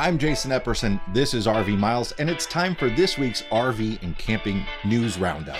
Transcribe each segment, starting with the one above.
I'm Jason Epperson. This is RV Miles, and it's time for this week's RV and Camping News Roundup.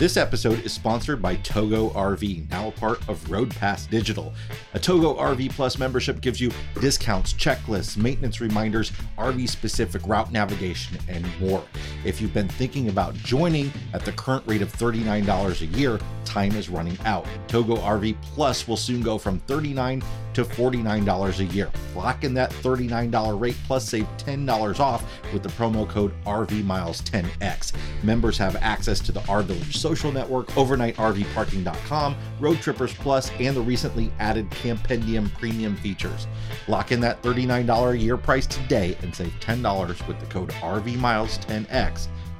This episode is sponsored by Togo RV, now a part of Road Pass Digital. A Togo RV Plus membership gives you discounts, checklists, maintenance reminders, RV specific route navigation, and more. If you've been thinking about joining at the current rate of $39 a year, time is running out. Togo RV Plus will soon go from 39 to $49 a year. Lock in that $39 rate plus save $10 off with the promo code RVMiles10X. Members have access to the RVillage social network, overnightrvparking.com, Roadtrippers Plus, and the recently added Campendium premium features. Lock in that $39 a year price today and save $10 with the code RVMiles10X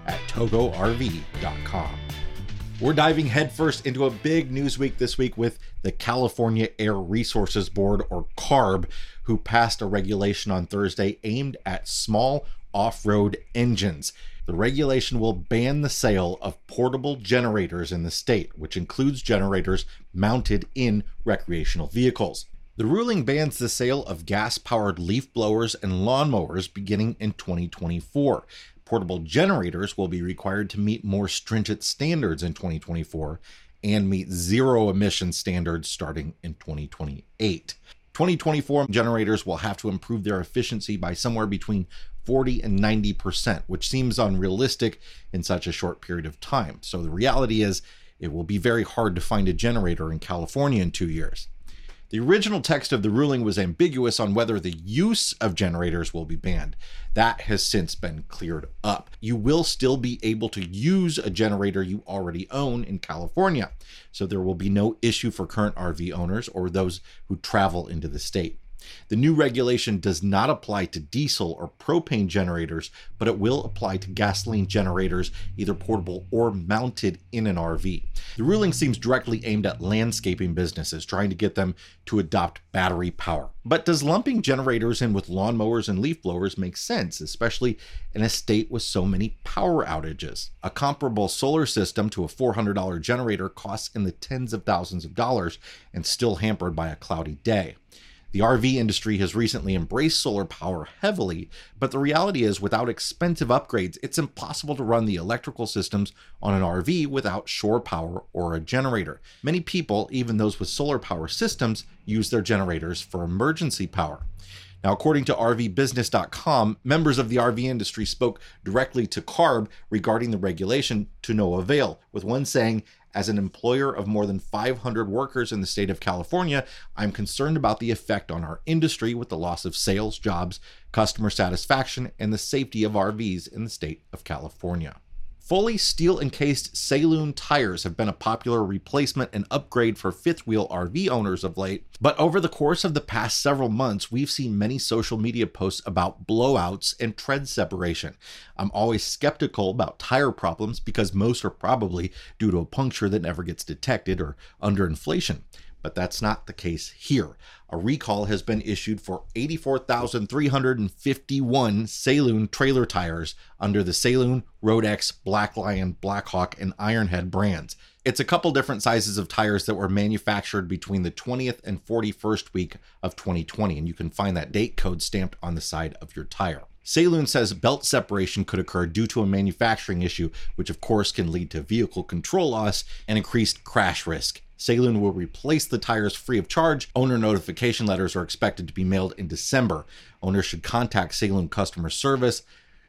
at togorv.com. We're diving headfirst into a big news week this week with the California Air Resources Board, or CARB, who passed a regulation on Thursday aimed at small off road engines. The regulation will ban the sale of portable generators in the state, which includes generators mounted in recreational vehicles. The ruling bans the sale of gas powered leaf blowers and lawnmowers beginning in 2024. Portable generators will be required to meet more stringent standards in 2024 and meet zero emission standards starting in 2028. 2024 generators will have to improve their efficiency by somewhere between 40 and 90%, which seems unrealistic in such a short period of time. So the reality is, it will be very hard to find a generator in California in two years. The original text of the ruling was ambiguous on whether the use of generators will be banned. That has since been cleared up. You will still be able to use a generator you already own in California, so there will be no issue for current RV owners or those who travel into the state. The new regulation does not apply to diesel or propane generators, but it will apply to gasoline generators, either portable or mounted in an RV. The ruling seems directly aimed at landscaping businesses, trying to get them to adopt battery power. But does lumping generators in with lawnmowers and leaf blowers make sense, especially in a state with so many power outages? A comparable solar system to a $400 generator costs in the tens of thousands of dollars and still hampered by a cloudy day. The RV industry has recently embraced solar power heavily, but the reality is, without expensive upgrades, it's impossible to run the electrical systems on an RV without shore power or a generator. Many people, even those with solar power systems, use their generators for emergency power. Now, according to RVBusiness.com, members of the RV industry spoke directly to CARB regarding the regulation to no avail, with one saying, as an employer of more than 500 workers in the state of California, I'm concerned about the effect on our industry with the loss of sales, jobs, customer satisfaction, and the safety of RVs in the state of California. Fully steel encased Sailun tires have been a popular replacement and upgrade for fifth wheel RV owners of late, but over the course of the past several months, we've seen many social media posts about blowouts and tread separation. I'm always skeptical about tire problems because most are probably due to a puncture that never gets detected or underinflation but that's not the case here. A recall has been issued for 84,351 Sailun trailer tires under the Sailun, RoadX, Black Lion, Blackhawk, and Ironhead brands. It's a couple different sizes of tires that were manufactured between the 20th and 41st week of 2020, and you can find that date code stamped on the side of your tire. Sailun says belt separation could occur due to a manufacturing issue, which of course can lead to vehicle control loss and increased crash risk. Sailun will replace the tires free of charge. Owner notification letters are expected to be mailed in December. Owners should contact Sailun customer service,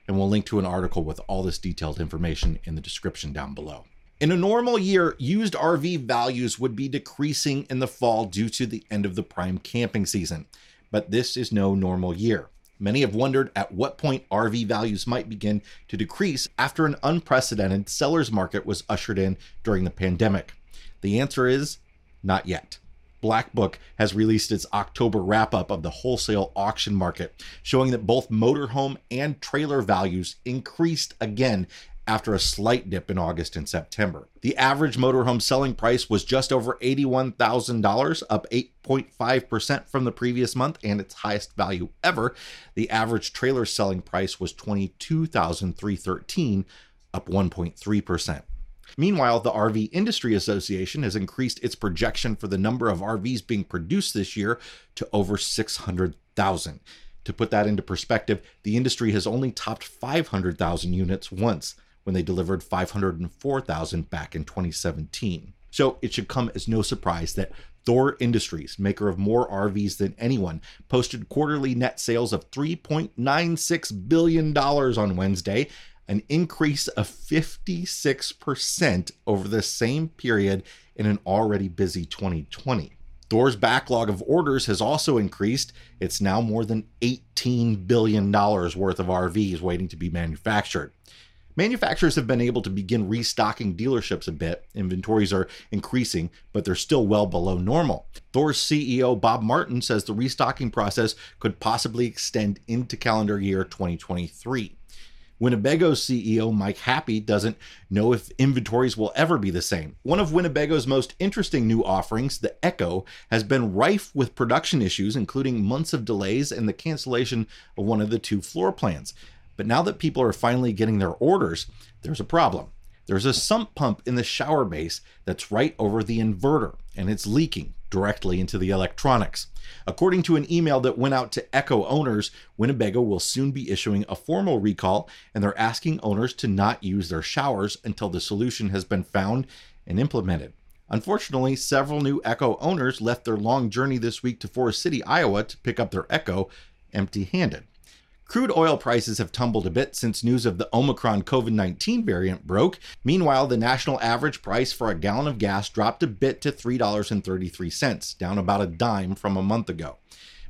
and we'll link to an article with all this detailed information in the description down below. In a normal year, used RV values would be decreasing in the fall due to the end of the prime camping season, but this is no normal year. Many have wondered at what point RV values might begin to decrease after an unprecedented seller's market was ushered in during the pandemic. The answer is not yet. Black Book has released its October wrap up of the wholesale auction market, showing that both motorhome and trailer values increased again after a slight dip in August and September. The average motorhome selling price was just over $81,000, up 8.5% from the previous month and its highest value ever. The average trailer selling price was 22,313, up 1.3%. Meanwhile, the RV Industry Association has increased its projection for the number of RVs being produced this year to over 600,000. To put that into perspective, the industry has only topped 500,000 units once when they delivered 504,000 back in 2017. So it should come as no surprise that Thor Industries, maker of more RVs than anyone, posted quarterly net sales of $3.96 billion on Wednesday, an increase of 56% over the same period in an already busy 2020. Thor's backlog of orders has also increased. It's now more than $18 billion worth of RVs waiting to be manufactured. Manufacturers have been able to begin restocking dealerships a bit. Inventories are increasing, but they're still well below normal. Thor's CEO Bob Martin says the restocking process could possibly extend into calendar year 2023. Winnebago's CEO Mike Happe doesn't know if inventories will ever be the same. One of Winnebago's most interesting new offerings, the Ekko, has been rife with production issues, including months of delays and the cancellation of one of the two floor plans. But now that people are finally getting their orders, there's a problem. There's a sump pump in the shower base that's right over the inverter, and it's leaking directly into the electronics. According to an email that went out to Ekko owners, Winnebago will soon be issuing a formal recall, and they're asking owners to not use their showers until the solution has been found and implemented. Unfortunately, several new Ekko owners left their long journey this week to Forest City, Iowa to pick up their Ekko empty handed. Crude oil prices have tumbled a bit since news of the Omicron COVID 19 variant broke. Meanwhile, the national average price for a gallon of gas dropped a bit to $3.33, down about a dime from a month ago.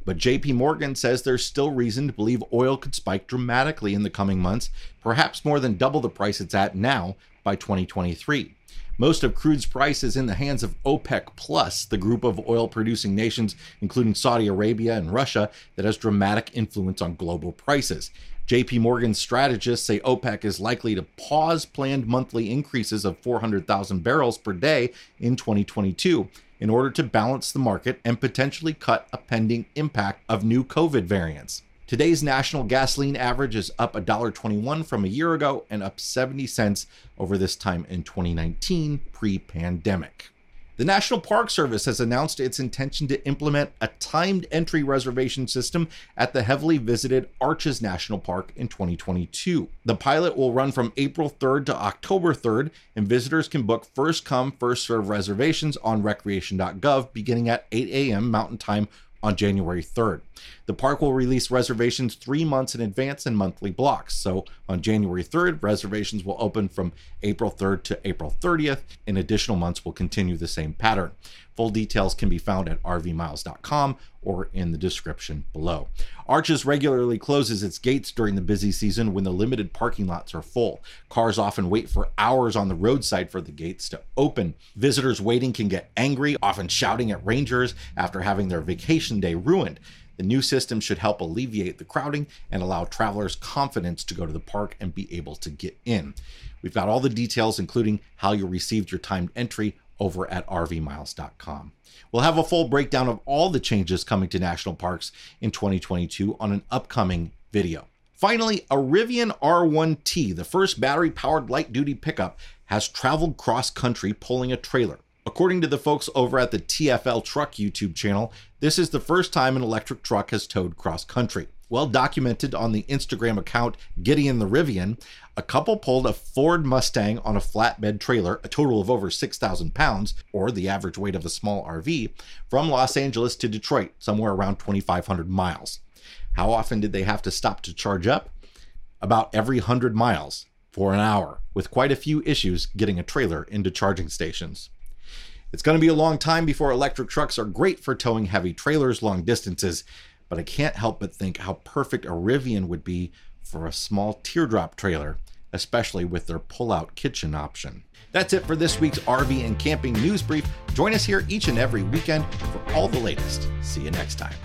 But JP Morgan says there's still reason to believe oil could spike dramatically in the coming months, perhaps more than double the price it's at now by 2023. Most of crude's price is in the hands of OPEC Plus, the group of oil producing nations, including Saudi Arabia and Russia, that has dramatic influence on global prices. JP Morgan strategists say OPEC is likely to pause planned monthly increases of 400,000 barrels per day in 2022 in order to balance the market and potentially cut a pending impact of new COVID variants. Today's national gasoline average is up $1.21 from a year ago and up 70 cents over this time in 2019, pre pandemic. The National Park Service has announced its intention to implement a timed entry reservation system at the heavily visited Arches National Park in 2022. The pilot will run from April 3rd to October 3rd, and visitors can book first come, first serve reservations on recreation.gov beginning at 8 a.m. Mountain Time on January 3rd. The park will release reservations three months in advance in monthly blocks. So on January 3rd, reservations will open from April 3rd to April 30th, and additional months will continue the same pattern. Full details can be found at rvmiles.com or in the description below. Arches regularly closes its gates during the busy season when the limited parking lots are full. Cars often wait for hours on the roadside for the gates to open. Visitors waiting can get angry, often shouting at rangers after having their vacation day ruined. The new system should help alleviate the crowding and allow travelers confidence to go to the park and be able to get in. We've got all the details, including how you received your timed entry, over at rvmiles.com. We'll have a full breakdown of all the changes coming to national parks in 2022 on an upcoming video. Finally, a Rivian R1T, the first battery powered light duty pickup, has traveled cross country pulling a trailer. According to the folks over at the TFL Truck YouTube channel, this is the first time an electric truck has towed cross country well documented on the Instagram account Gideon the Rivian, a couple pulled a Ford Mustang on a flatbed trailer, a total of over 6,000 pounds, or the average weight of a small RV, from Los Angeles to Detroit, somewhere around 2,500 miles. How often did they have to stop to charge up? About every 100 miles for an hour, with quite a few issues getting a trailer into charging stations. It's going to be a long time before electric trucks are great for towing heavy trailers long distances, but I can't help but think how perfect a Rivian would be for a small teardrop trailer, especially with their pull out kitchen option. That's it for this week's RV and Camping News Brief. Join us here each and every weekend for all the latest. See you next time.